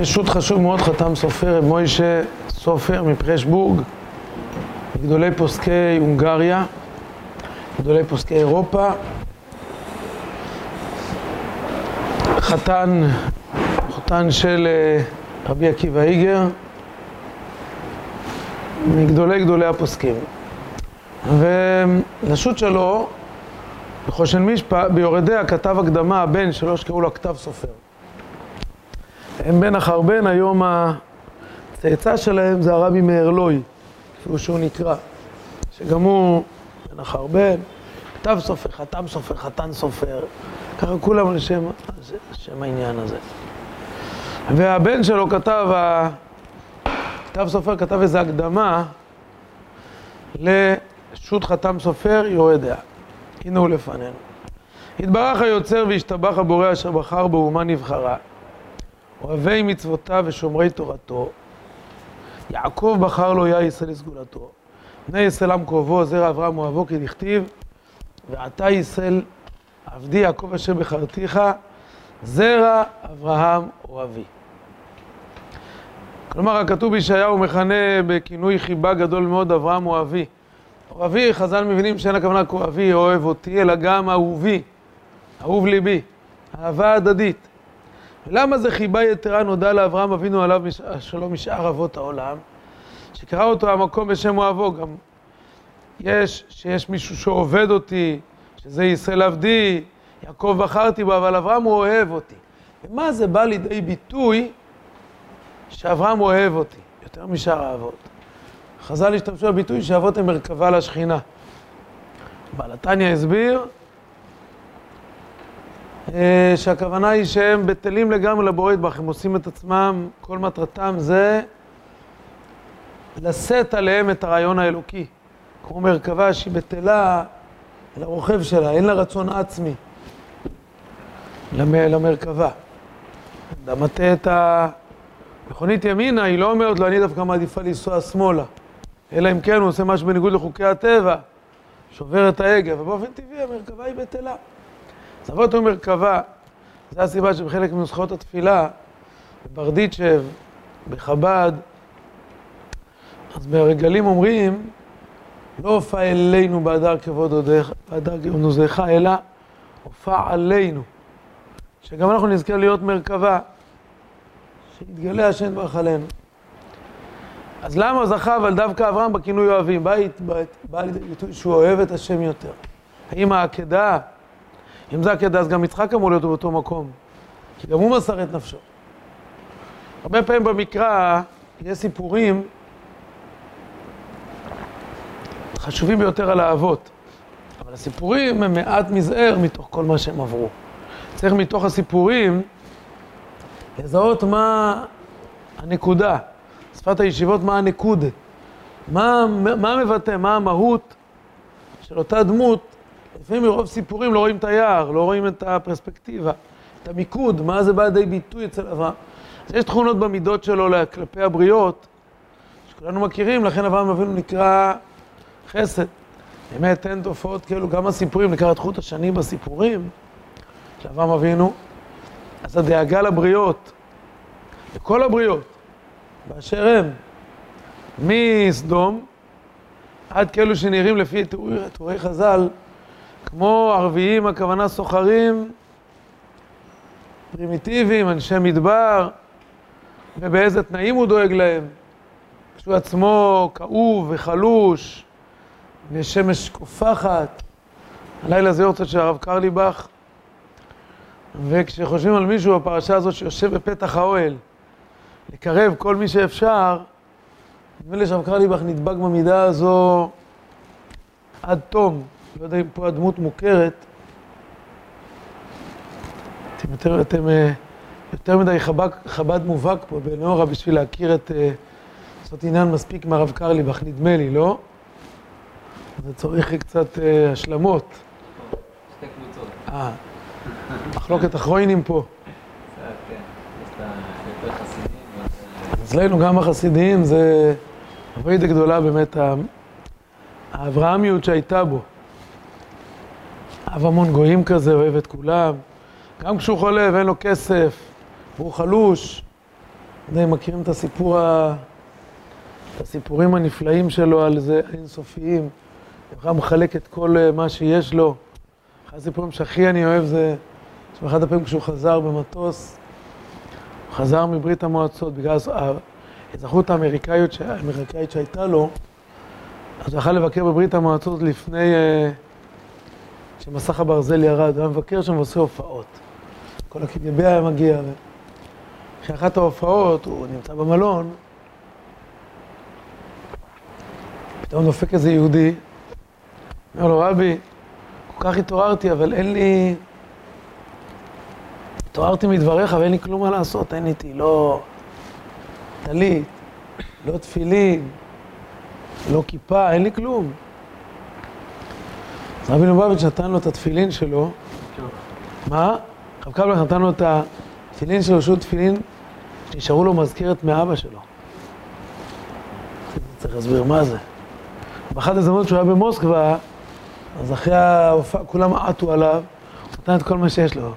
יש שו"ת חשוב מאוד, חתם סופר, מוישה סופר מפרשבורג, גדולי פוסקי הונגריה, גדולי פוסקי אירופה, חתן, חתן של אה, רבי עקיבא איגר, מגדולי גדולי הפוסקים. ולשו"ת שלו, בחושן משפע, ביורדיה כתב הקדמה הבן שלו שקראו לו הכתב סופר. הם בן החרבן, היום הצאצא שלהם זה הרבי מארלוי, כפי שהוא נקרא, שגם הוא בן החרבן, כתב סופר, חתם סופר, חתן סופר, ככה כולם על שם, שם העניין הזה. והבן שלו כתב, כתב סופר כתב איזו הקדמה לשו"ת חתם סופר יורדיה. הנה הוא לפנינו. התברך היוצר והשתבח הבורא אשר בחר בו אומה נבחרה. אוהבי מצוותיו ושומרי תורתו. יעקב בחר לו יה ישראל לסגולתו. בני ישראל עם קרובו, זרע אברהם אוהבו, כי דכתיב, ועתה ישראל עבדי יעקב אשר בחרתיך, זרע אברהם אוהבי. כלומר, הכתוב בישעיהו מכנה בכינוי חיבה גדול מאוד אברהם אוהבי. אוהבי, חז"ל מבינים שאין הכוונה כאוהבי, אוהב אותי, אלא גם אהובי, אהוב ליבי, אהבה הדדית. למה זה חיבה יתרה נודע לאברהם אבינו עליו השלום משאר אבות העולם? שקרא אותו המקום בשם אוהבו, גם יש, שיש מישהו שעובד אותי, שזה ישראל עבדי, יעקב בחרתי בו, אבל אברהם הוא אוהב אותי. ומה זה בא לידי ביטוי שאברהם אוהב אותי, יותר משאר האבות? חז"ל השתמשו בביטוי שאבות הם מרכבה לשכינה. בעל התניא הסביר שהכוונה היא שהם בטלים לגמרי לבורא יתברך, הם עושים את עצמם, כל מטרתם זה לשאת עליהם את הרעיון האלוקי. כמו מרכבה שהיא בטלה לרוכב שלה, אין לה רצון עצמי למרכבה. למטה את המכונית ימינה, היא לא אומרת לו, אני דווקא מעדיפה לנסוע שמאלה. אלא אם כן הוא עושה משהו בניגוד לחוקי הטבע, שובר את ההגה, ובאופן טבעי המרכבה היא בטלה. אבות הוא מרכבה, זו הסיבה שבחלק מנוסחאות התפילה, בברדיצ'ב, בחב"ד, אז ברגלים אומרים, לא הופע אלינו בהדר כבוד עודך, בהדר כבוד עוזך, אלא הופע עלינו. שגם אנחנו נזכה להיות מרכבה, שיתגלה השם ברך עלינו. אז למה זכה אבל דווקא אברהם בכינוי אוהבים? בא לידי ביטוי שהוא אוהב את השם יותר. האם העקדה אם זה הקטע, אז גם יצחק אמור להיות באותו מקום, כי גם הוא מסר את נפשו. הרבה פעמים במקרא יש סיפורים חשובים ביותר על האבות, אבל הסיפורים הם מעט מזער מתוך כל מה שהם עברו. צריך מתוך הסיפורים לזהות מה הנקודה, שפת הישיבות, מה הנקודה, מה, מה מבטא, מה המהות של אותה דמות לפעמים מרוב סיפורים לא רואים את היער, לא רואים את הפרספקטיבה, את המיקוד, מה זה בא לידי ביטוי אצל אברהם. אז יש תכונות במידות שלו כלפי הבריות, שכולנו מכירים, לכן אברהם אבינו נקרא חסד. באמת אין תופעות כאלו, גם הסיפורים, נקרא את חוט השני בסיפורים של אברהם אבינו. אז הדאגה לבריות, לכל הבריות, באשר הם, מסדום עד כאלו שנראים לפי תיאורי חז"ל, כמו ערביים, הכוונה סוחרים פרימיטיביים, אנשי מדבר, ובאיזה תנאים הוא דואג להם. כשהוא עצמו כאוב וחלוש, ושמש קופחת. הלילה זה יורצת של הרב קרליבך, וכשחושבים על מישהו בפרשה הזאת שיושב בפתח האוהל, לקרב כל מי שאפשר, נדמה לי שהרב קרליבך נדבק במידה הזו עד תום. לא יודע אם פה הדמות מוכרת. אתם יותר, אתם אה, יותר מדי חב"ד, חב"ד מובהק פה בנאורה בשביל להכיר את... לעשות אה, עניין מספיק מהרב קרליבך, נדמה לי, לא? זה צריך קצת אה, השלמות. שתי קבוצות. אה, מחלוקת אחרוינים פה. אצלנו גם החסידים זה אבוידה גדולה באמת, האברהמיות שהייתה בו. אהב המון גויים כזה, אוהב את כולם. גם כשהוא חולה ואין לו כסף, והוא חלוש, אם מכירים את הסיפור, ה... את הסיפורים הנפלאים שלו על זה, אינסופיים. הוא מחלק את כל אה, מה שיש לו. אחד הסיפורים שהכי אני אוהב זה, שבאחד הפעמים כשהוא חזר במטוס, הוא חזר מברית המועצות בגלל האזרחות האמריקאית, האמריקאית שהייתה לו, אז הוא יכל לבקר בברית המועצות לפני uh, שמסך הברזל ירד, הוא היה מבקר שם ועושה הופעות. כל הקג"ב היה מגיע, אחרי אחת ההופעות הוא נמצא במלון, פתאום דופק איזה יהודי, אומר לו, רבי, כל כך התעוררתי, אבל אין לי... התעוררתי מדבריך ואין לי כלום מה לעשות, אין איתי לא טלית, לא תפילין, לא כיפה, אין לי כלום. אז רבי לובביץ' נתן לו את התפילין שלו. מה? רב קבלך נתן לו את התפילין שלו, שהוא תפילין שנשארו לו מזכרת מאבא שלו. צריך להסביר מה זה. באחת ההזדמנות שהוא היה במוסקבה, אז אחרי ההופעה כולם עטו עליו, הוא נתן את כל מה שיש לו.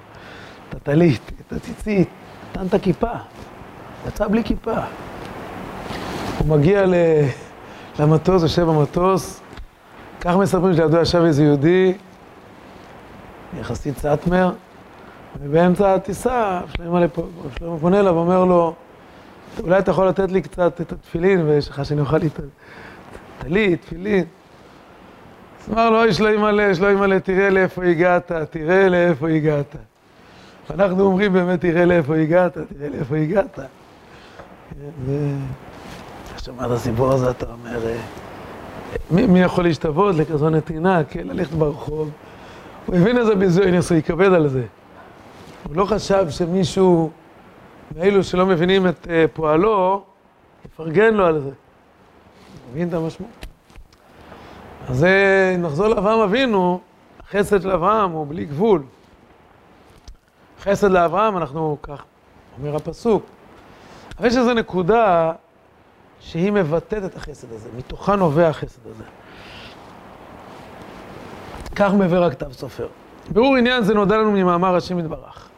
את הטלית, את הציצית, נתן את הכיפה. יצא בלי כיפה. הוא מגיע למטוס, יושב במטוס, כך מספרים שלידו ישב איזה יהודי, יחסית סאטמר, ובאמצע הטיסה, שלמה פונה אליו ואומר לו, אולי אתה יכול לתת לי קצת את התפילין, ויש לך שאני אוכל לי את הטלית, תפילין. אז אמר לו, יש לו אימא'לה, שלא אימא'לה, תראה לאיפה הגעת, תראה לאיפה הגעת. ואנחנו אומרים באמת, תראה לאיפה הגעת, תראה לאיפה הגעת. אתה שומע את הסיפור הזה, אתה אומר, אה, מי, מי יכול להשתוות לכזו נתינה, כן, ללכת ברחוב? הוא הבין איזה ביזוי, אני עושה, ייכבד על זה. הוא לא חשב שמישהו מאלו שלא מבינים את uh, פועלו, יפרגן לו על זה. הוא מבין את המשמעות? אז זה, נחזור לאברהם אבינו, החסד של אברהם הוא בלי גבול. חסד לאברהם, אנחנו כך, אומר הפסוק. אבל יש איזו נקודה שהיא מבטאת את החסד הזה, מתוכה נובע החסד הזה. כך מבאר הכתב סופר. ברור עניין זה נודע לנו ממאמר השם יתברך,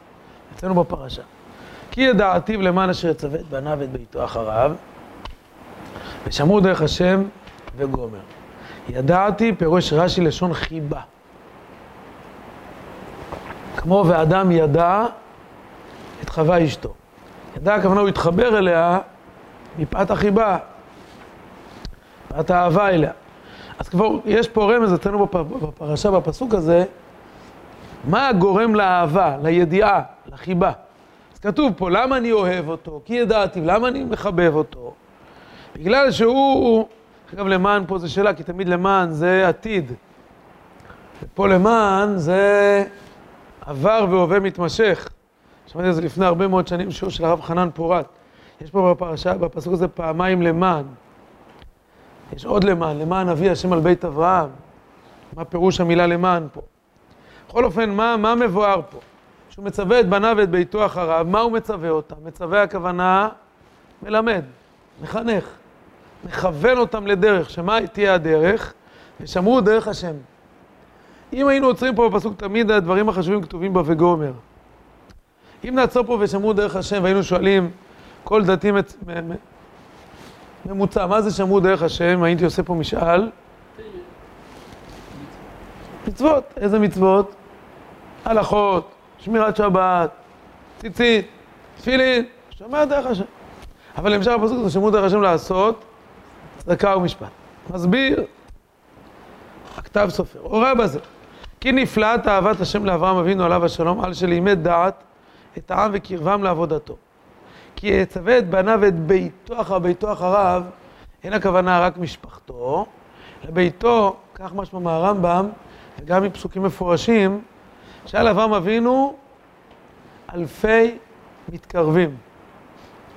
אצלנו בפרשה. כי ידעתיו למען אשר יצווה את בניו ואת ביתו אחריו, ושמרו דרך השם וגומר. ידעתי פירוש רש"י לשון חיבה. כמו ואדם ידע את חווה אשתו. ידע הכוונה הוא התחבר אליה מפאת החיבה, מפאת האהבה אליה. אז כבר יש פה רמז אצלנו בפרשה, בפסוק הזה, מה הגורם לאהבה, לידיעה, לחיבה. אז כתוב פה, למה אני אוהב אותו? כי ידעתי, למה אני מחבב אותו? בגלל שהוא, אגב למען פה זו שאלה, כי תמיד למען זה עתיד. ופה למען זה עבר והווה מתמשך. שמעתי על זה לפני הרבה מאוד שנים, שיעור של הרב חנן פורת. יש פה בפרשה, בפסוק הזה פעמיים למען. יש עוד למען, למען אבי השם על בית אברהם. מה פירוש המילה למען פה? בכל אופן, מה, מה מבואר פה? שהוא מצווה את בניו ואת ביתו אחריו, מה הוא מצווה אותם? מצווה הכוונה מלמד, מחנך, מכוון אותם לדרך, שמה תהיה הדרך? ושמרו דרך השם. אם היינו עוצרים פה בפסוק, תמיד הדברים החשובים כתובים בה וגומר. אם נעצור פה ושמרו דרך השם והיינו שואלים כל דתי מצ... ממוצע, מה זה שמרו דרך השם? הייתי עושה פה משאל. מצוות, איזה מצוות? הלכות, שמירת שבת, ציצית, תפילין, שומע דרך השם. אבל למשל הפסוק זה שמרו דרך השם לעשות צדקה ומשפט. מסביר הכתב סופר, הורה בזה. כי נפלאת אהבת השם לאברהם אבינו עליו השלום, על שלימד דעת את העם וקרבם לעבודתו. כי יצווה את בניו ואת ביתו אחר ביתו אחריו, אין הכוונה רק משפחתו, אלא ביתו, כך משמע מהרמב"ם, וגם מפסוקים מפורשים, שהיה לאברהם אבינו אלפי מתקרבים.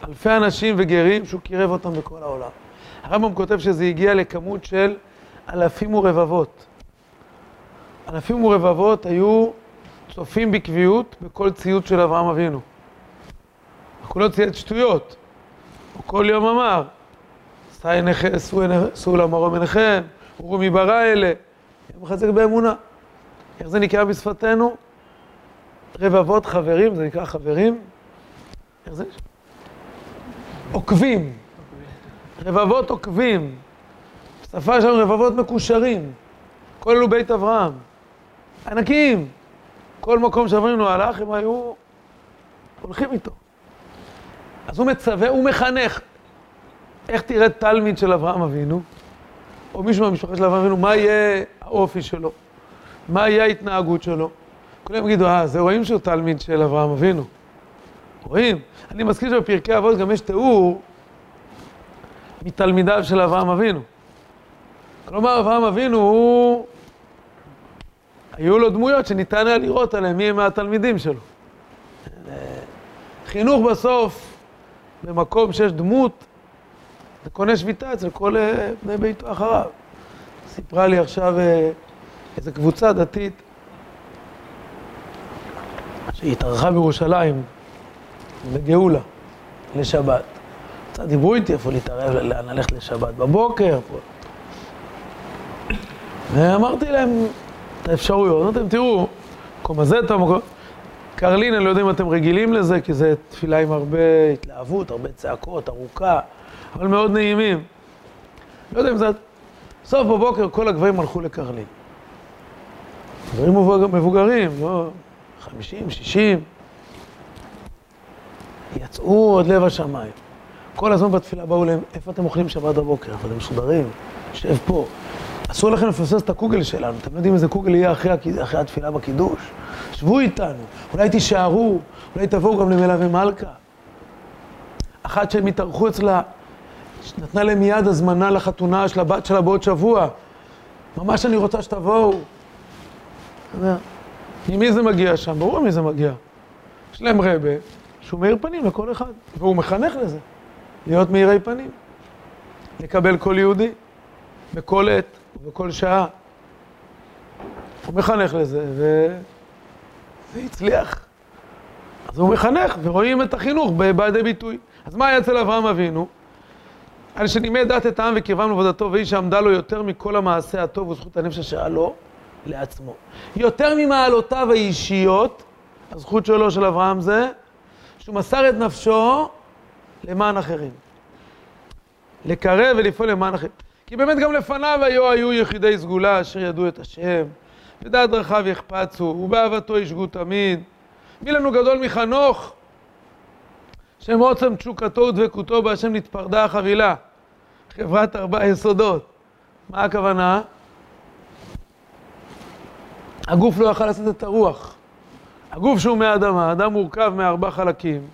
אלפי אנשים וגרים שהוא קירב אותם בכל העולם. הרמב"ם כותב שזה הגיע לכמות של אלפים ורבבות. אלפים ורבבות היו צופים בקביעות בכל ציוץ של אברהם אבינו. הוא לא ציית שטויות. הוא כל יום אמר, שאו למרום עיניכם, וראו מי ברא אלה. הוא מחזק באמונה. איך זה נקרא בשפתנו? רבבות חברים, זה נקרא חברים? איך זה? עוקבים. רבבות עוקבים. בשפה שלנו רבבות מקושרים. כל אלו בית אברהם. ענקים. כל מקום שאברהם הלך, הם היו הולכים איתו. אז הוא מצווה, הוא מחנך. איך תראה תלמיד של אברהם אבינו, או מישהו מהמשפחה של אברהם אבינו, מה יהיה האופי שלו? מה יהיה ההתנהגות שלו? כולם יגידו, אה, זה רואים שהוא תלמיד של אברהם אבינו. רואים? אני מזכיר שבפרקי אבות גם יש תיאור מתלמידיו של אברהם אבינו. כלומר, אברהם אבינו הוא... היו לו דמויות שניתן היה לראות עליהם מי הם מהתלמידים שלו. חינוך בסוף, במקום שיש דמות, זה קונה שביתה אצל כל אה, בני ביתו אחריו. סיפרה לי עכשיו אה, איזו קבוצה דתית שהיא התארחה בירושלים בגאולה לשבת. קצת דיברו איתי איפה להתערב, לאן ללכת לשבת, בבוקר. ואמרתי להם את האפשרויות, אמרתי להם, תראו, מקום הזה טוב, מקום... קרלין, אני לא יודע אם אתם רגילים לזה, כי זו תפילה עם הרבה התלהבות, הרבה צעקות, ארוכה, אבל מאוד נעימים. לא יודע אם זה... סוף בבוקר כל הגברים הלכו לקרלין. גברים מבוגרים, לא... חמישים, שישים. יצאו עוד לב השמיים. כל הזמן בתפילה באו להם, איפה אתם אוכלים שבת בבוקר? איפה אתם מסודרים? שב פה. אסור לכם לפספס את הקוגל שלנו. אתם יודעים איזה קוגל יהיה אחרי, אחרי התפילה בקידוש? שבו איתנו, אולי תישארו, אולי תבואו גם למלווה מלכה. אחת שהם התארחו אצלה, נתנה להם מיד הזמנה לחתונה של הבת שלה בעוד שבוע. ממש אני רוצה שתבואו. ממי זה מגיע שם? ברור ממי זה מגיע. יש להם רבה שהוא מאיר פנים לכל אחד, והוא מחנך לזה, להיות מאירי פנים. לקבל כל יהודי, בכל עת ובכל שעה. הוא מחנך לזה, ו... זה הצליח. אז הוא מחנך, ורואים את החינוך בא לידי ביטוי. אז מה היה אצל אברהם אבינו? על שנימד דת את העם וקרבם לעבודתו, והיא שעמדה לו יותר מכל המעשה הטוב וזכות הנפש היה לו לעצמו. יותר ממעלותיו האישיות, הזכות שלו של אברהם זה, שהוא מסר את נפשו למען אחרים. לקרב ולפעול למען אחרים. כי באמת גם לפניו היו, היו יחידי סגולה אשר ידעו את השם, ודעת דרכיו יחפצו, ובאהבתו ישגו תמיד. מי לנו גדול מחנוך, שם עוצם תשוקתו ודבקותו בהשם נתפרדה החבילה. חברת ארבע יסודות. מה הכוונה? הגוף לא יכל לשאת את הרוח. הגוף שהוא מהאדמה, האדם מורכב מארבע חלקים,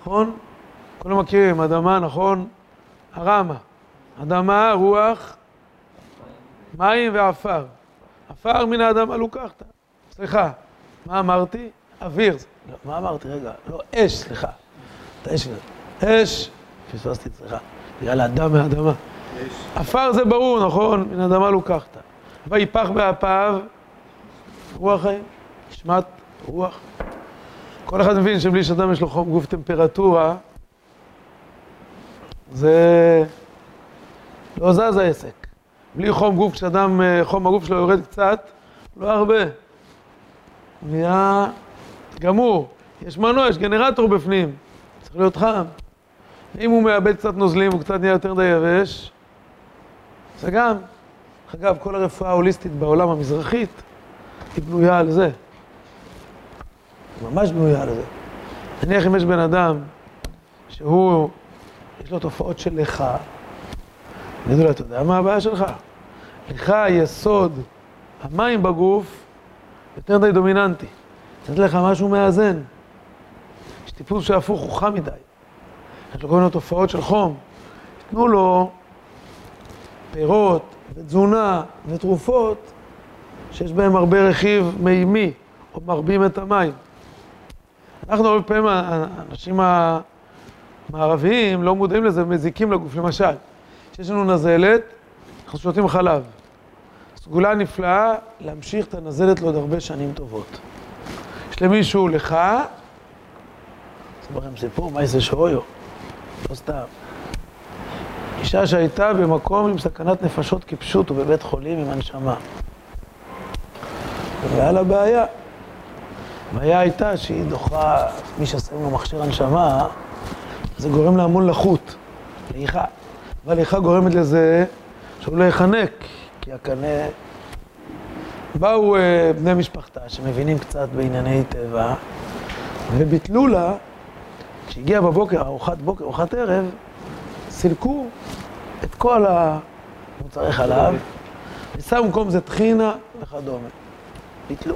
נכון? כולם מכירים, אדמה, נכון? הרמה. אדמה, רוח, מים ועפר. עפר מן האדמה לוקחת. סליחה, מה אמרתי? אוויר. לא, מה אמרתי? רגע, לא, אש, סליחה. את האש, אש, פספסתי, סליחה. בגלל האדם מהאדמה. עפר זה ברור, נכון? מן האדמה לוקחת. ויפח באפיו רוח חיים, נשמת רוח. כל אחד מבין שבלי שאדם יש לו חום גוף טמפרטורה, זה לא זז העסק. בלי חום גוף, כשאדם, חום הגוף שלו יורד קצת, לא הרבה. נהיה גמור. יש מנוע, יש גנרטור בפנים, צריך להיות חם. אם הוא מאבד קצת נוזלים, הוא קצת נהיה יותר די יבש, זה גם. אגב, כל הרפואה ההוליסטית בעולם המזרחית היא בנויה על זה. ממש בנויה על זה. נניח אם יש בן אדם שהוא, יש לו תופעות של לך, יגידו לו, אתה יודע מה הבעיה שלך? לך היסוד, המים בגוף, יותר די דומיננטי. נתת לך משהו מאזן. יש טיפוס שהפוך, הוא חם מדי. יש לו כל מיני תופעות של חום. תנו לו פירות ותזונה ותרופות שיש בהם הרבה רכיב מימי, או מרבים את המים. אנחנו הרבה פעמים, האנשים המערביים לא מודעים לזה, מזיקים לגוף. למשל, כשיש לנו נזלת, אנחנו שותים חלב. סגולה נפלאה להמשיך את הנזלת לעוד הרבה שנים טובות. יש למישהו לך, אספר לכם סיפור, מה זה שויו? לא סתם. אישה שהייתה במקום עם סכנת נפשות כפשוט ובבית חולים עם הנשמה. והיה לה בעיה. הבעיה הייתה שהיא דוחה, מי שעשה לו מכשיר הנשמה, זה גורם להמון לחות, לאיכה. והליכה גורמת לזה שהוא לא יחנק, כי הקנה... באו uh, בני משפחתה שמבינים קצת בענייני טבע, וביטלו לה, כשהגיע בבוקר, ארוחת בוקר, ארוחת ערב, סילקו את כל המוצרי חלב, ושמו במקום זה טחינה וכדומה. ביטלו.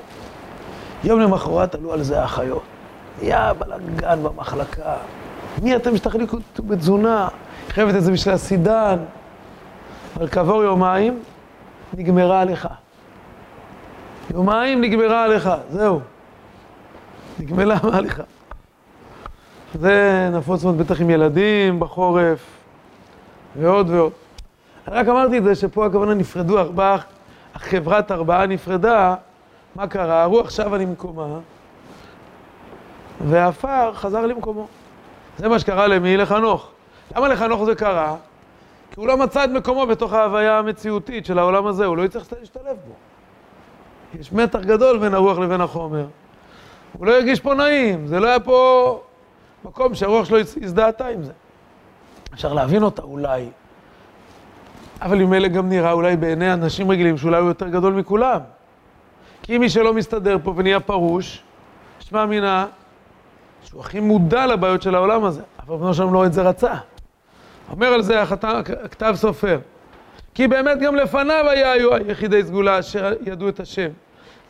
יום למחרת עלו על זה האחיות. היה בלאגן במחלקה. מי אתם שתחליקו בתזונה? חייבת את זה בשביל הסידן. אבל כעבור יומיים, נגמרה הליכה. יומיים נגמרה הליכה, זהו. נגמלה מהליכה. זה נפוץ מאוד בטח עם ילדים בחורף, ועוד ועוד. רק אמרתי את זה שפה הכוונה נפרדו ארבעה, החברת ארבעה נפרדה, מה קרה? הרוח שבה למקומה, והעפר חזר למקומו. זה מה שקרה למי? לחנוך. למה לחנוך זה קרה? כי הוא לא מצא את מקומו בתוך ההוויה המציאותית של העולם הזה, הוא לא יצטרך להשתלב בו. יש מתח גדול בין הרוח לבין החומר. הוא לא הרגיש פה נעים, זה לא היה פה מקום שהרוח שלו הזדהתה עם זה. אפשר להבין אותה אולי, אבל עם אלה גם נראה אולי בעיני אנשים רגילים שאולי הוא יותר גדול מכולם. כי מי שלא מסתדר פה ונהיה פרוש, יש מאמינה שהוא הכי מודע לבעיות של העולם הזה, אבל בנו שלום לא את זה רצה. אומר על זה הכתב סופר. כי באמת גם לפניו היה היו יחידי סגולה אשר ידעו את השם.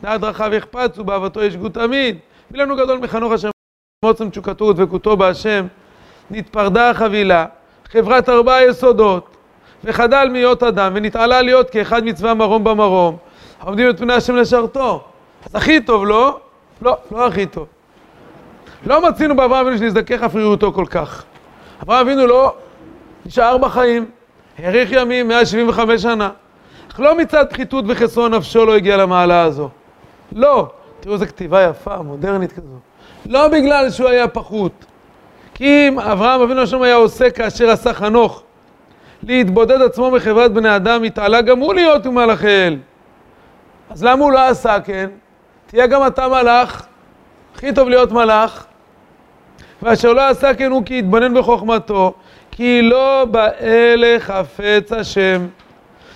דעת רחב יחפץ ובאהבתו ישגו תמיד. מי לנו גדול מחנוך אשר מוצם תשוקתו ודבקותו בהשם. נתפרדה החבילה, חברת ארבעה יסודות, וחדל מהיות אדם, ונתעלה להיות כאחד מצווה מרום במרום, העומדים את פני השם לשרתו. אז הכי טוב, לא? לא, לא הכי טוב. לא מצינו באברהם אבינו שנזדכך אפריותו כל כך. אברהם אבינו לא נשאר בחיים, האריך ימים, 175 שנה. אך לא מצד פחיתות וחסרון נפשו לא הגיע למעלה הזו. לא. תראו איזו כתיבה יפה, מודרנית כזו. לא בגלל שהוא היה פחות. כי אם אברהם אבינו השם היה עושה כאשר עשה חנוך, להתבודד עצמו מחברת בני אדם, התעלה גם הוא להיות עם מלאך אל. אז למה הוא לא עשה כן? תהיה גם אתה מלאך, הכי טוב להיות מלאך, ואשר לא עשה כן הוא כי יתבונן בחוכמתו, כי לא באלה חפץ השם.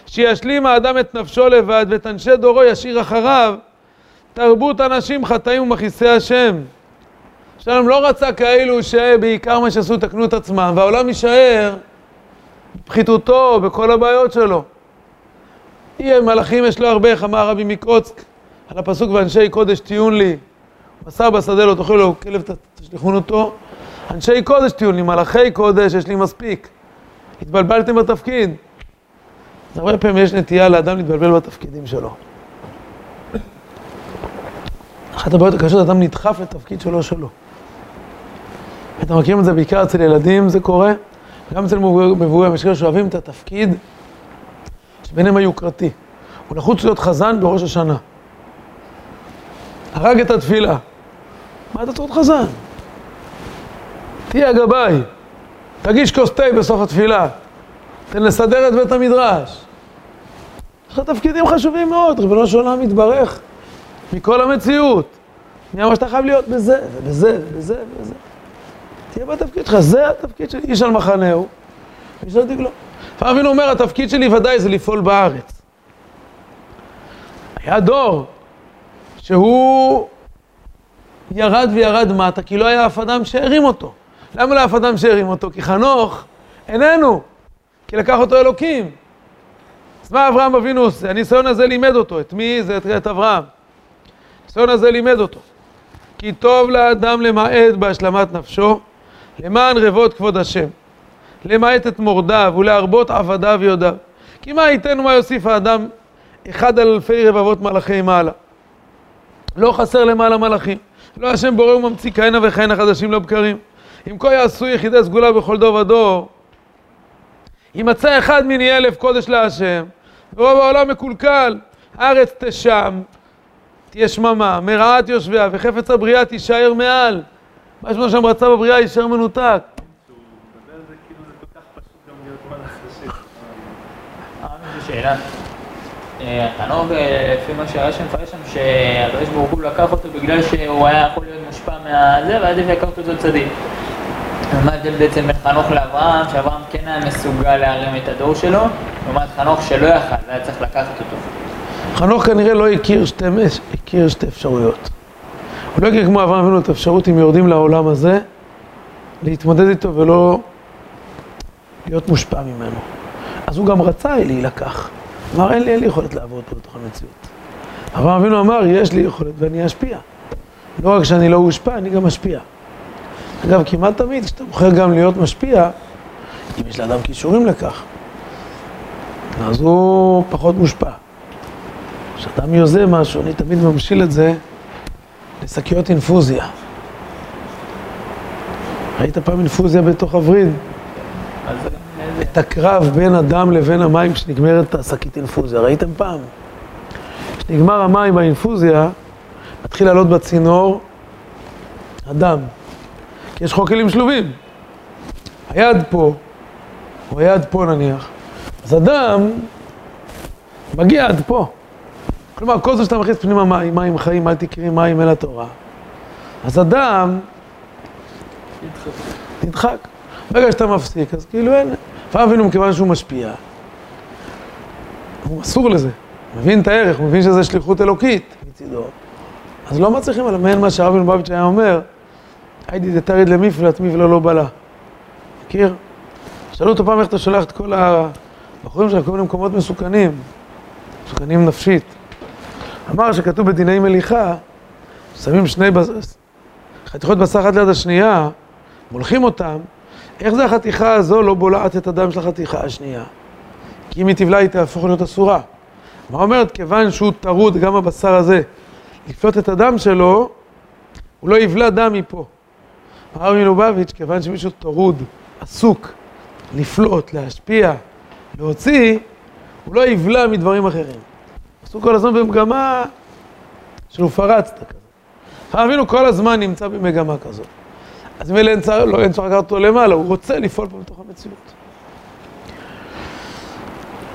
שישלים האדם את נפשו לבד ואת אנשי דורו ישאיר אחריו תרבות אנשים חטאים ומכעיסי השם. שלום לא רצה כאלו שבעיקר מה שעשו תקנו את עצמם, והעולם יישאר בפחיתותו, בכל הבעיות שלו. יהיה מלאכים יש לו הרבה, איך אמר רבי מקרוצק, על הפסוק ואנשי קודש טיעון לי, בשר בשדה לא תאכלו לו, כלב תשליכון אותו. אנשי קודש טיעון לי, מלאכי קודש יש לי מספיק. התבלבלתם בתפקיד. הרבה פעמים יש נטייה לאדם להתבלבל בתפקידים שלו. אחת הבעיות הקשות, אדם נדחף לתפקיד שלו שלו. אתם מכירים את זה בעיקר אצל ילדים, זה קורה, גם אצל מבוגרים, יש כאלה שאוהבים את התפקיד שביניהם היוקרתי. הוא נחוץ להיות חזן בראש השנה. הרג את התפילה. מה אתה צריך להיות חזן? תהיה הגבאי, תגיש כוס תה בסוף התפילה, תן לסדר את בית המדרש. יש לך תפקידים חשובים מאוד, ריבונו של עולם מתברך מכל המציאות. מי אמר שאתה חייב להיות בזה, ובזה, ובזה, ובזה. תהיה בתפקיד שלך, זה התפקיד שלי, איש על מחנהו, איש על דגלו. לפעמים אומר, התפקיד שלי ודאי זה לפעול בארץ. היה דור שהוא ירד וירד מטה, כי לא היה אף אדם שהרים אותו. למה לא אף אדם שהרים אותו? כי חנוך איננו, כי לקח אותו אלוקים. אז מה אברהם אבינו עושה? הניסיון הזה לימד אותו. את מי? זה את, את אברהם. הניסיון הזה לימד אותו. כי טוב לאדם למעט בהשלמת נפשו, למען רבות כבוד השם. למעט את מורדיו ולהרבות עבדיו ויודעיו. כי מה ייתן ומה יוסיף האדם אחד על אלפי רבבות מלאכי מעלה. לא חסר למעלה מלאכים. לא השם בורא וממציא כהנה וכהנה חדשים לא בקרים. אם כה יעשו יחידי סגולה בכל דור ודור, יימצא אחד מני אלף קודש להשם, ורוב העולם מקולקל, ארץ תשם, תהיה שממה, מרעת יושביה, וחפץ הבריאה תישאר מעל. מה שמו שם רצה בבריאה יישאר מנותק. שאלה. חנוך, לפי מה שהיה שם, מפרש שם שהקדוש ברוך הוא לקח אותו בגלל שהוא היה יכול להיות מושפע מהזה, ואז לקח אותו צדיק. ומה ההבדל בעצם בין חנוך לאברהם, שאברהם כן היה מסוגל להרים את הדור שלו, לעומת חנוך שלא יכל, והיה צריך לקחת אותו. חנוך כנראה לא הכיר שתי, הכיר שתי אפשרויות. הוא לא הכיר כמו אברהם אבינו את האפשרות אם יורדים לעולם הזה, להתמודד איתו ולא להיות מושפע ממנו. אז הוא גם רצה להילקח. אמר, אין לי, אין לי יכולת לעבוד פה בתוך המציאות. אברהם אבינו אמר, יש לי יכולת ואני אשפיע. לא רק שאני לא אושפע, אני גם אשפיע. אגב, כמעט תמיד כשאתה בוחר גם להיות משפיע, אם יש לאדם כישורים לכך, אז הוא פחות מושפע. כשאדם יוזם משהו, אני תמיד ממשיל את זה לשקיות אינפוזיה. ראית פעם אינפוזיה בתוך הווריד? את הקרב בין הדם לבין המים כשנגמרת השקית אינפוזיה, ראיתם פעם? כשנגמר המים באינפוזיה, מתחיל לעלות בצינור הדם, יש חוקלים שלובים. היד פה, או היד פה נניח, אז הדם מגיע עד פה. כלומר, כל זה שאתה מכניס פנימה מים, מים חיים, אל תקרי מים אל התורה. אז הדם נדחק. ברגע שאתה מפסיק, אז כאילו אין... פעם אבינו מכיוון שהוא משפיע. הוא מסור לזה, הוא מבין את הערך, הוא מבין שזה שליחות אלוקית מצידו. אז לא מצליחים למען מה שהרב מלובביץ' היה אומר, היידי דתריד למפלט, מפלא לא בלה. מכיר? שאלו אותו פעם איך אתה שולח את כל הבחורים שלך לכל מיני מקומות מסוכנים, מסוכנים נפשית. אמר שכתוב בדיני מליחה, שמים שני בס... חתיכות בשר אחת ליד השנייה, מולחים אותם, איך זה החתיכה הזו לא בולעת את הדם של החתיכה השנייה? כי אם היא תבלע היא תהפוך להיות אסורה. מה אומרת? כיוון שהוא טרוד, גם הבשר הזה, לפלוט את הדם שלו, הוא לא יבלע דם מפה. הרב מלובביץ', כיוון שמישהו טרוד, עסוק, לפלוט, להשפיע, להוציא, הוא לא יבלע מדברים אחרים. עשו כל הזמן במגמה של הוא פרצת כזה. אבינו כל הזמן נמצא במגמה כזאת. אז מילא אין צורך, לא, לקחת אותו למעלה, הוא רוצה לפעול פה בתוך המציאות.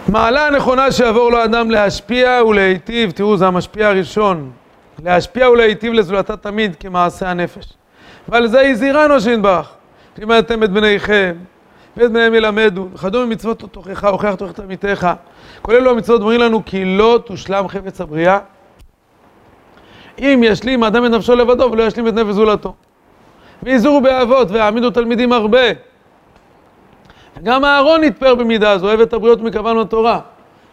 מעלה הנכונה שיעבור לו אדם להשפיע ולהיטיב, תראו, זה המשפיע הראשון. להשפיע ולהיטיב לזולתה תמיד כמעשה הנפש. ועל זה הזהירנו שינברך. לימדתם את בניכם, ואת בניהם ילמדו, וכדומה מצוות תוכחה, הוכח תוכחת עמיתך. כל אלו המצוות אומרים לנו כי לא תושלם חפץ הבריאה. אם ישלים האדם את נפשו לבדו ולא ישלים את נפש זולתו. ויזורו באבות והעמידו תלמידים הרבה. גם אהרון נתפר במידה הזו, אוהב את הבריות מכוון בתורה.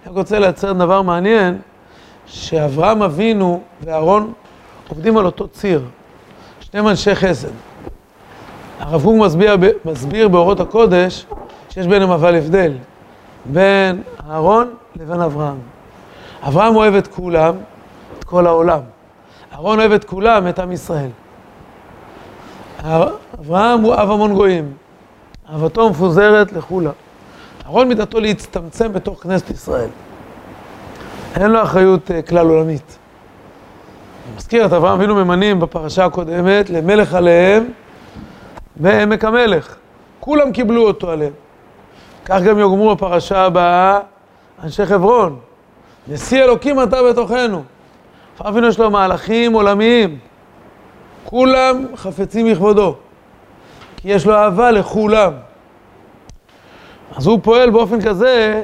אני רוצה לייצר דבר מעניין, שאברהם אבינו ואהרון עובדים על אותו ציר. שניהם אנשי חסד. הרב קוק מסביר, מסביר באורות הקודש שיש ביניהם אבל הבדל בין אהרון לבין אברהם. אברהם אוהב את כולם, את כל העולם. אהרון אוהב את כולם, את עם ישראל. אברהם הוא אב המון גויים. אהבתו מפוזרת לכולם. אהרון מידתו להצטמצם בתוך כנסת ישראל. אין לו אחריות uh, כלל עולמית. אני מזכיר, את אברהם אבינו ממנים בפרשה הקודמת למלך עליהם בעמק המלך. כולם קיבלו אותו עליהם. כך גם יאמרו בפרשה הבאה אנשי חברון. נשיא אלוקים אתה בתוכנו. אברהם אבינו יש לו מהלכים עולמיים. כולם חפצים מכבודו. כי יש לו אהבה לכולם. אז הוא פועל באופן כזה,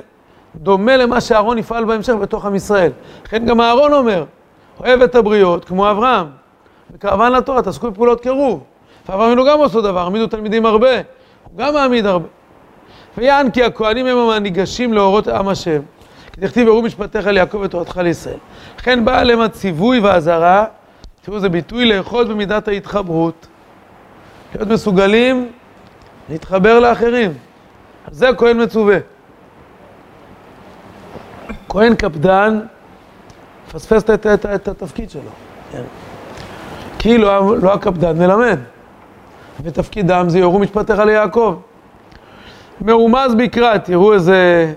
דומה למה שאהרון יפעל בהמשך בתוך עם ישראל. לכן גם אהרון אומר, אוהב את הבריות כמו אברהם. בקרבן לתורה, תעסקו בפעולות קירוב. ואברהם אבינו גם עשו דבר, העמידו תלמידים הרבה. הוא גם מעמיד הרבה. ויען כי הכהנים הם הניגשים לאורות עם השם. כי תכתיב יראו משפטיך ליעקב ותורתך לישראל. לכן בא עליהם הציווי והאזהרה, תראו, זה ביטוי לאחוז במידת ההתחברות. להיות מסוגלים להתחבר לאחרים. זה הכהן מצווה. כהן קפדן, מפספס את, את, את, את התפקיד שלו. כן. כי לא, לא הקפדן מלמד. ותפקידם זה יורו משפטיך ליעקב. מרומז בקרא, תראו איזה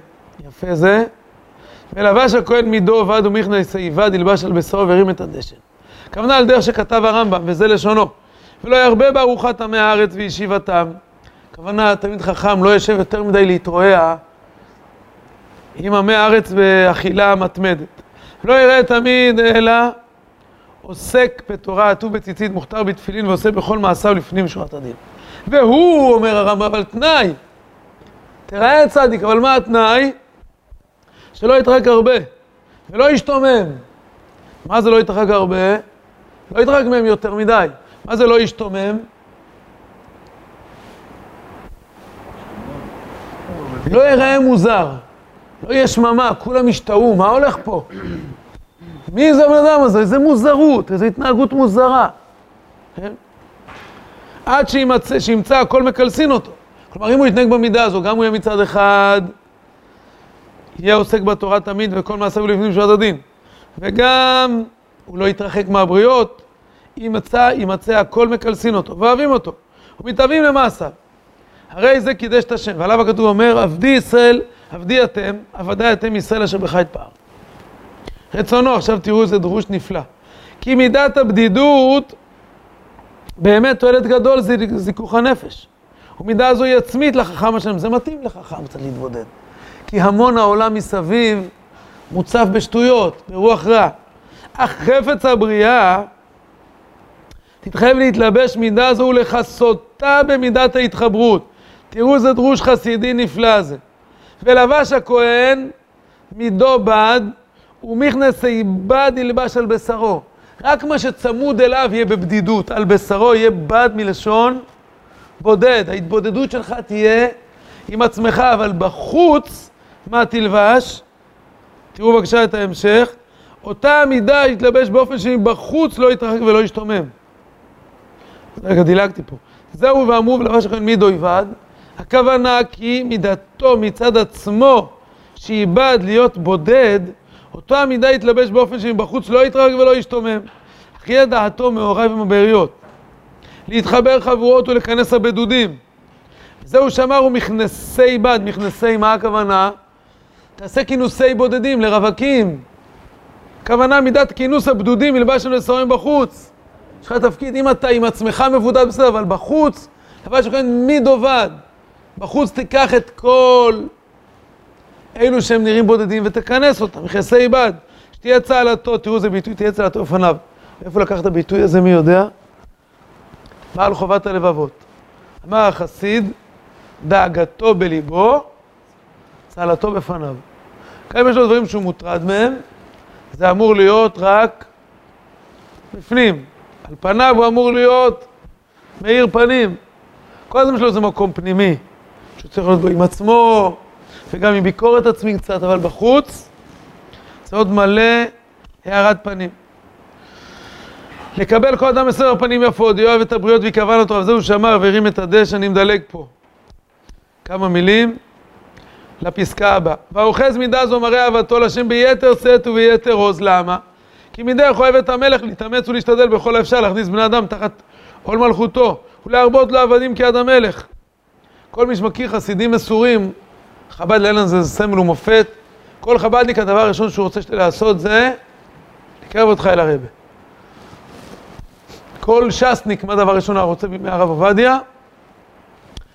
יפה זה. ולבש הכהן מידו ועד ומיכנה יסעיבד, ילבש על בשרו והרים את הדשן. הכוונה על דרך שכתב הרמב"ם, וזה לשונו. ולא ירבה בארוחת עמי הארץ וישיבתם. הכוונה, תלמיד חכם לא יושב יותר מדי להתרועע עם עמי הארץ באכילה מתמדת. לא יראה תמיד, אלא עוסק בתורה, עטוב בציצית, מוכתר בתפילין ועושה בכל מעשיו לפנים משורת הדין. והוא, אומר הרמב"ם, אבל תנאי, תראה צדיק, אבל מה התנאי? שלא יתרחק הרבה, ולא ישתומם. מה זה לא יתרחק הרבה? לא יתרחק מהם יותר מדי. מה זה לא ישתומם? לא יראה מוזר, לא יהיה שממה, כולם ישתאו, מה הולך פה? מי זה הבן אדם הזה? איזה מוזרות, איזו התנהגות מוזרה. כן? עד שימצא, שימצא הכל מקלסין אותו. כלומר, אם הוא יתנהג במידה הזו, גם הוא יהיה מצד אחד, יהיה עוסק בתורה תמיד וכל מעשיו לפנים שורת הדין. וגם הוא לא יתרחק מהבריות, יימצא, יימצא הכל מקלסין אותו, ואוהבים אותו, ומתאבים למעשיו. הרי זה קידש את השם, ועליו הכתוב אומר, עבדי ישראל, עבדי אתם, עבדי אתם ישראל אשר בך יתפאר. רצונו, עכשיו תראו איזה דרוש נפלא. כי מידת הבדידות באמת תועלת גדול זה זיכוך הנפש. ומידה זו היא עצמית לחכם השם, זה מתאים לחכם קצת להתבודד. כי המון העולם מסביב מוצף בשטויות, ברוח רע. אך חפץ הבריאה תתחייב להתלבש מידה זו ולכסותה במידת ההתחברות. תראו איזה דרוש חסידי נפלא זה. ולבש הכהן מידו בד ומכנסי בד ילבש על בשרו. רק מה שצמוד אליו יהיה בבדידות, על בשרו יהיה בד מלשון בודד. ההתבודדות שלך תהיה עם עצמך, אבל בחוץ, מה תלבש? תראו בבקשה את ההמשך. אותה המידה יתלבש באופן שמבחוץ לא יתרחק ולא ישתומם. רגע, דילגתי פה. זהו ואמרו ולבש הכהן מידו יבד. הכוונה כי מידתו מצד עצמו, שאיבד להיות בודד, אותו המידה יתלבש באופן שמבחוץ לא יתרחק ולא ישתומם. אך יהיה דעתו מהוריו ומבאריות. להתחבר חבורות ולכנס הבדודים. זהו שאמרו מכנסי בד, מכנסי, מה הכוונה? תעשה כינוסי בודדים לרווקים. הכוונה מידת כינוס הבדודים, מלבש של מסורים בחוץ. יש לך תפקיד, אם אתה עם עצמך מבודד בסדר, אבל בחוץ, לבש שכן מי דובד. בחוץ תיקח את כל אלו שהם נראים בודדים ותכנס אותם, מכסי בד. שתהיה צהלתו, תראו איזה ביטוי, תהיה צהלתו בפניו. איפה לקח את הביטוי הזה, מי יודע? בעל חובת הלבבות. אמר החסיד, דאגתו בליבו, צהלתו בפניו. כאן יש לו דברים שהוא מוטרד מהם, זה אמור להיות רק בפנים. על פניו הוא אמור להיות מאיר פנים. כל הזמן שלו זה מקום פנימי, שהוא צריך להיות עם עצמו, וגם עם ביקורת עצמי קצת, אבל בחוץ זה עוד מלא הארת פנים. לקבל כל אדם בסדר פנים יפות, יאהב את הבריות ויקרבן אותו, על זה הוא שמר והרים את הדשא, אני מדלג פה. כמה מילים לפסקה הבאה. והאוחז מידה זו מראה אהבתו לשם ביתר שאת וביתר עוז, למה? כי מדרך אוהב את המלך להתאמץ ולהשתדל בכל האפשר להכניס בני אדם תחת עול מלכותו ולהרבות לו עבדים כיד המלך. כל מי שמכיר חסידים מסורים, חב"ד לאילן זה סמל ומופת. כל חב"דניק הדבר הראשון שהוא רוצה לעשות זה לקרב אותך אל הרבה. כל ש"סניק, מה הדבר הראשון הוא רוצה מהרב עובדיה?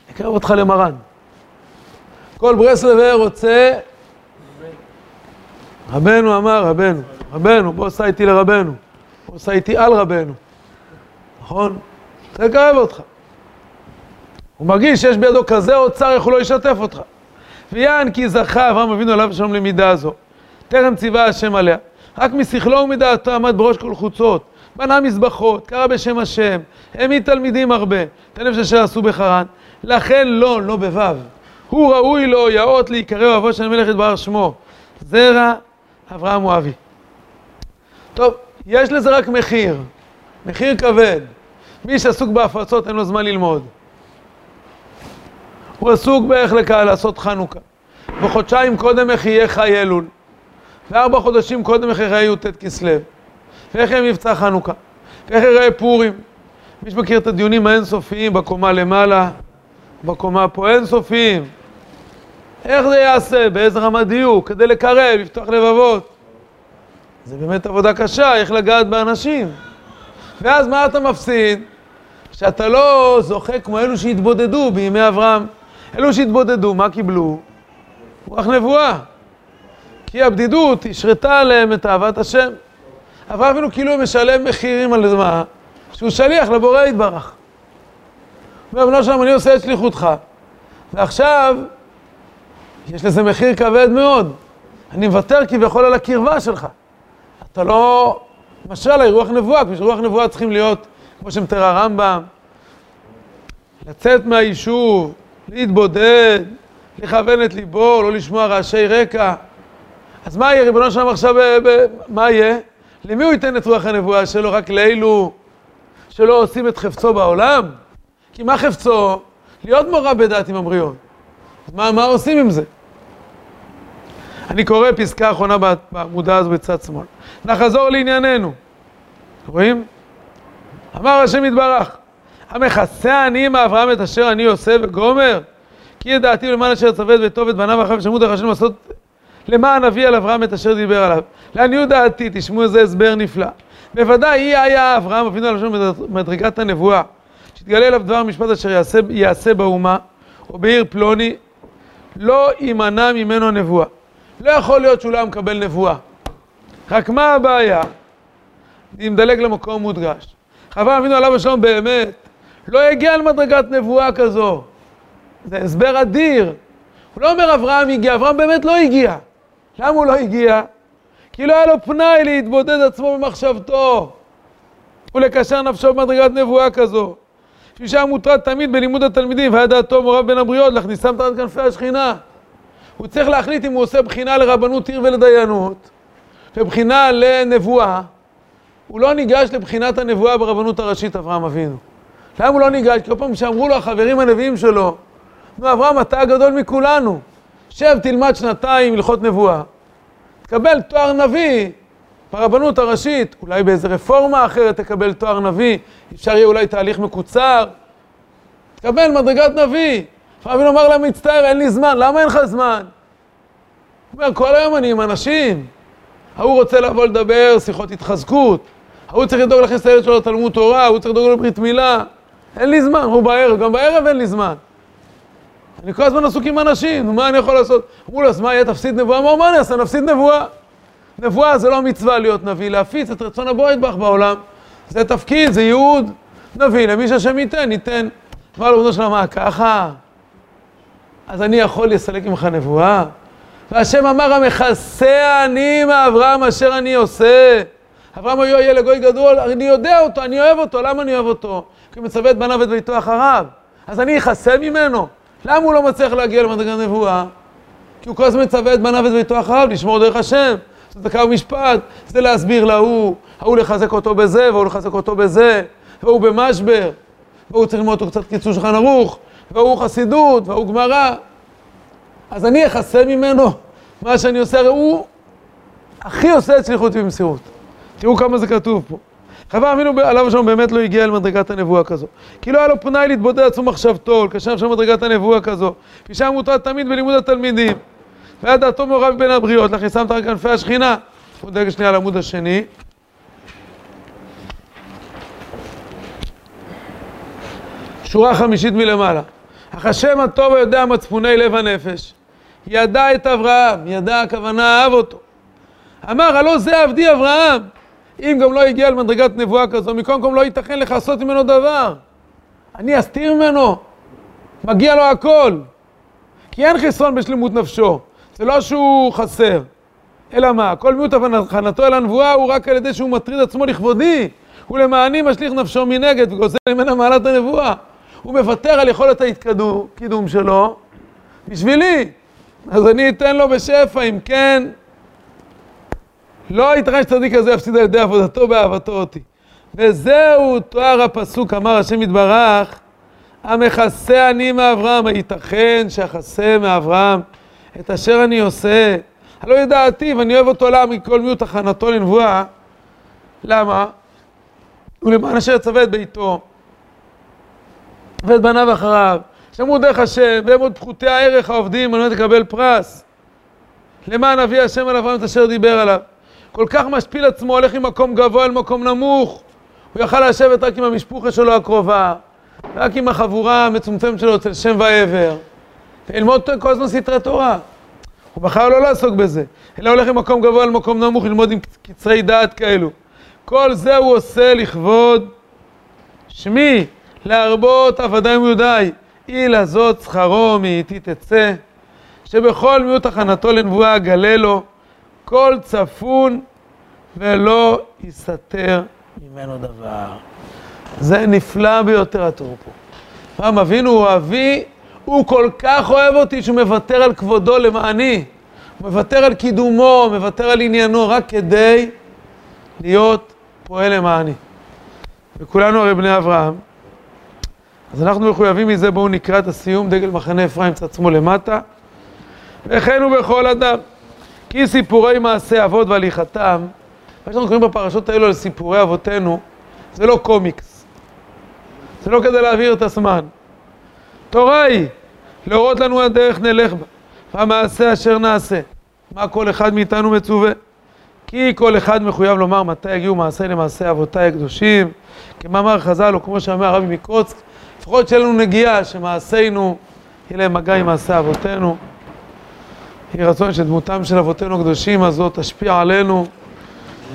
לקרב אותך למרן. כל ברסלבר רוצה... רבנו אמר, רבנו, רבנו, בוא סע איתי לרבנו, בוא סע איתי על רבנו, נכון? זה לקרב אותך. הוא מרגיש שיש בידו כזה אוצר, איך הוא לא ישתף אותך. ויען כי זכה אברהם אבינו עליו ושלום למידה זו. טרם ציווה השם עליה. רק משכלו ומדעתו עמד בראש כל חוצות. בנה מזבחות, קרא בשם השם, העמיד תלמידים הרבה. תלם אשר עשו בחרן. לכן לא, לא בוו. הוא ראוי לו יאות להיקרא אוהבו של המלך יתברך שמו. זרע אברהם הוא אבי. טוב, יש לזה רק מחיר. מחיר כבד. מי שעסוק בהפרצות אין לו זמן ללמוד. הוא עסוק באיך לקהל לעשות חנוכה. וחודשיים קודם איך יהיה חי אלול. וארבע חודשים קודם איך יראה י"ט כסלו. ואיך יהיה מבצע חנוכה. ואיך יראה פורים. מי שמכיר את הדיונים האינסופיים בקומה למעלה, בקומה פה אינסופיים. איך זה יעשה, באיזה רמת דיוק, כדי לקרב, לפתוח לבבות. זה באמת עבודה קשה, איך לגעת באנשים. ואז מה אתה מפסיד? שאתה לא זוכה כמו אלו שהתבודדו בימי אברהם. אלו שהתבודדו, מה קיבלו? רוח נבואה. כי הבדידות השרתה עליהם את אהבת השם. אברהם אבינו כאילו משלם מחירים על מה? שהוא שליח לבורא יתברך. אומר, בנו שלום, אני עושה את שליחותך, ועכשיו יש לזה מחיר כבד מאוד. אני מוותר כביכול על הקרבה שלך. אתה לא משל עליי רוח נבואה, כי רוח נבואה צריכים להיות, כמו שמתאר הרמב"ם, לצאת מהיישוב, להתבודד, לכוון את ליבו, לא לשמוע רעשי רקע. אז מה יהיה, ריבונו שלום עכשיו, ב- מה יהיה? למי הוא ייתן את רוח הנבואה שלו? רק לאלו שלא עושים את חפצו בעולם? כי מה חפצו? להיות מורה בדת עם המריון. אז מה, מה עושים עם זה? אני קורא פסקה אחרונה בעמודה הזו בצד שמאל. נחזור לענייננו. רואים? אמר השם יתברך, המכסה אני עם אברהם את אשר אני עושה וגומר? כי ידעתי למען אשר צוות וטוב את בניו אחריו שמות דרך השם לעשות למען אביא על אברהם את אשר דיבר עליו. לעניות דעתי, תשמעו איזה הסבר נפלא. בוודאי היא היה אברהם אבינו על השם במדרגת הנבואה, שיתגלה אליו דבר משפט אשר יעשה, יעשה באומה, או בעיר פלוני, לא יימנע ממנו נבואה. לא יכול להיות שהוא לא מקבל נבואה. רק מה הבעיה? אני מדלג למקום מודגש. אברהם אבינו עליו השלום באמת לא הגיע למדרגת נבואה כזו. זה הסבר אדיר. הוא לא אומר אברהם הגיע, אברהם באמת לא הגיע. למה הוא לא הגיע? כי לא היה לו פנאי להתבודד עצמו במחשבתו ולקשר נפשו במדרגת נבואה כזו. כפי שהיה מוטרד תמיד בלימוד התלמידים, והיה דעתו מוריו בין הבריות להכניסם תחת כנפי השכינה. הוא צריך להחליט אם הוא עושה בחינה לרבנות עיר ולדיינות, ובחינה לנבואה. הוא לא ניגש לבחינת הנבואה ברבנות הראשית, אברהם אבינו. למה הוא לא ניגש? כל פעם שאמרו לו החברים הנביאים שלו, נו, אברהם, אתה הגדול מכולנו. שב, תלמד שנתיים הלכות נבואה. תקבל תואר נביא ברבנות הראשית, אולי באיזה רפורמה אחרת תקבל תואר נביא, אפשר יהיה אולי תהליך מקוצר. תקבל מדרגת נביא. אברהם אמר לה, מצטער, אין לי זמן. למה אין לך זמן? הוא אומר, כל היום אני עם אנשים. ההוא רוצה לבוא לדבר, שיחות התחזקות. ההוא צריך לדאוג להכניס את הילד שלו לתלמוד תורה, ההוא צריך לדאוג לברית מילה. אין לי זמן, הוא בערב, גם בערב אין לי זמן. אני כל הזמן עסוק עם אנשים, מה אני יכול לעשות? אמרו לו, אז מה יהיה, תפסיד נבואה? אמרו, מה אני אעשה? נפסיד נבואה. נבואה זה לא מצווה להיות נביא, להפיץ את רצון הבוא ידבח בעולם. זה תפקיד, זה ייעוד. נביא, למי שהשם ייתן, ייתן. אמר לו, בנו שלמה, מה, ככה? אז אני יכול לסלק ממך נבואה? והשם אמר, המכסה אני מאברהם אשר אני עושה. אברהם היה ילד גוי גדול, אני יודע אותו, אני אוהב אותו, למה אני אוהב אותו? כי הוא מצווה את בניו ואת ביתו אחריו. אז אני אכסה ממנו. למה הוא לא מצליח להגיע למדרגת נבואה? כי הוא כל הזמן מצווה את בניו ואת ביתו אחריו, לשמור דרך השם. זה דקה ומשפט, זה להסביר להוא, ההוא לחזק אותו בזה, והוא לחזק אותו בזה, והוא במשבר, והוא צריך ללמוד אותו קצת קיצור שולחן ערוך, והוא חסידות, והוא גמרא. אז אני אכסה ממנו מה שאני עושה, הרי הוא הכי עושה את שליחותי במסירות. תראו כמה זה כתוב פה. חבר אבינו עליו השלום באמת לא הגיע למדרגת הנבואה כזו. כי לא היה לו פנאי להתבודד עצמו מחשבתו, לקשר עכשיו מדרגת הנבואה כזו. כפי שהיה מוטרד תמיד בלימוד התלמידים. והיה דעתו מעורב בין הבריות, להכניסם תחת כנפי השכינה. בואו נדלג שנייה לעמוד השני. שורה חמישית מלמעלה. אך השם הטוב היודע מצפוני לב הנפש. ידע את אברהם, ידע הכוונה אהב אותו. אמר, הלא זה עבדי אברהם. אם גם לא הגיע למדרגת נבואה כזו, מכל מקום לא ייתכן לך לעשות ממנו דבר. אני אסתיר ממנו? מגיע לו הכל. כי אין חסרון בשלמות נפשו. זה לא שהוא חסר. אלא מה? כל מיעוט הבחנתו אל הנבואה הוא רק על ידי שהוא מטריד עצמו לכבודי. ולמעני משליך נפשו מנגד וגוזל ממנה מעלת הנבואה. הוא מוותר על יכולת הקידום שלו בשבילי. אז אני אתן לו בשפע, אם כן, לא ייתכן שצדיק הזה יפסיד על ידי עבודתו באהבתו אותי. וזהו תואר הפסוק, אמר השם יתברך, המכסה אני מאברהם, הייתכן שאכסה מאברהם את אשר אני עושה. הלא ידעתי, ואני אוהב אותו למה מכל מיעוט הכנתו לנבואה. למה? ולמען אשר יצווה את ביתו ואת בניו אחריו. שמעו דרך השם, והם עוד פחותי הערך העובדים, על מנת לקבל פרס. למען אביא השם על אברהם את אשר דיבר עליו. כל כך משפיל עצמו, הולך ממקום גבוה אל מקום נמוך. הוא יכל לשבת רק עם המשפוחה שלו הקרובה, רק עם החבורה המצומצמת שלו אצל שם ועבר, וללמוד כל הזמן סתרי תורה. הוא בחר לא לעסוק בזה, אלא הולך ממקום גבוה אל מקום נמוך, ללמוד עם קצרי דעת כאלו. כל זה הוא עושה לכבוד שמי, להרבות עבדי מיודעי, אי לזאת שכרו מאיתי תצא, שבכל מיעוט הכנתו לנבואה אגלה לו, כל צפון ולא יסתתר ממנו דבר. זה נפלא ביותר הטור פה. פעם אבינו הוא אבי, הוא כל כך אוהב אותי שהוא מוותר על כבודו למעני. הוא מוותר על קידומו, מוותר על עניינו, רק כדי להיות פועל למעני. וכולנו הרי בני אברהם. אז אנחנו מחויבים מזה, בואו נקרא את הסיום, דגל מחנה אפרים צד שמאל למטה. וכן הוא בכל אדם. כי סיפורי מעשי אבות והליכתם, מה שאנחנו קוראים בפרשות האלו על סיפורי אבותינו, זה לא קומיקס. זה לא כדי להעביר את הזמן. תורה היא, להורות לנו הדרך נלך בה, והמעשה אשר נעשה. מה כל אחד מאיתנו מצווה? כי כל אחד מחויב לומר מתי יגיעו מעשי למעשי אבותיי הקדושים, כמאמר חז"ל, או כמו שאמר הרבי מקוצק, לפחות שיהיה לנו נגיעה שמעשינו, יהיה להם מגע עם מעשי אבותינו. יהי רצון שדמותם של אבותינו הקדושים הזאת תשפיע עלינו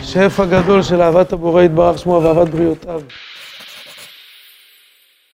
שפע גדול של אהבת הבורא יתברך שמו ואהבת בריאותיו.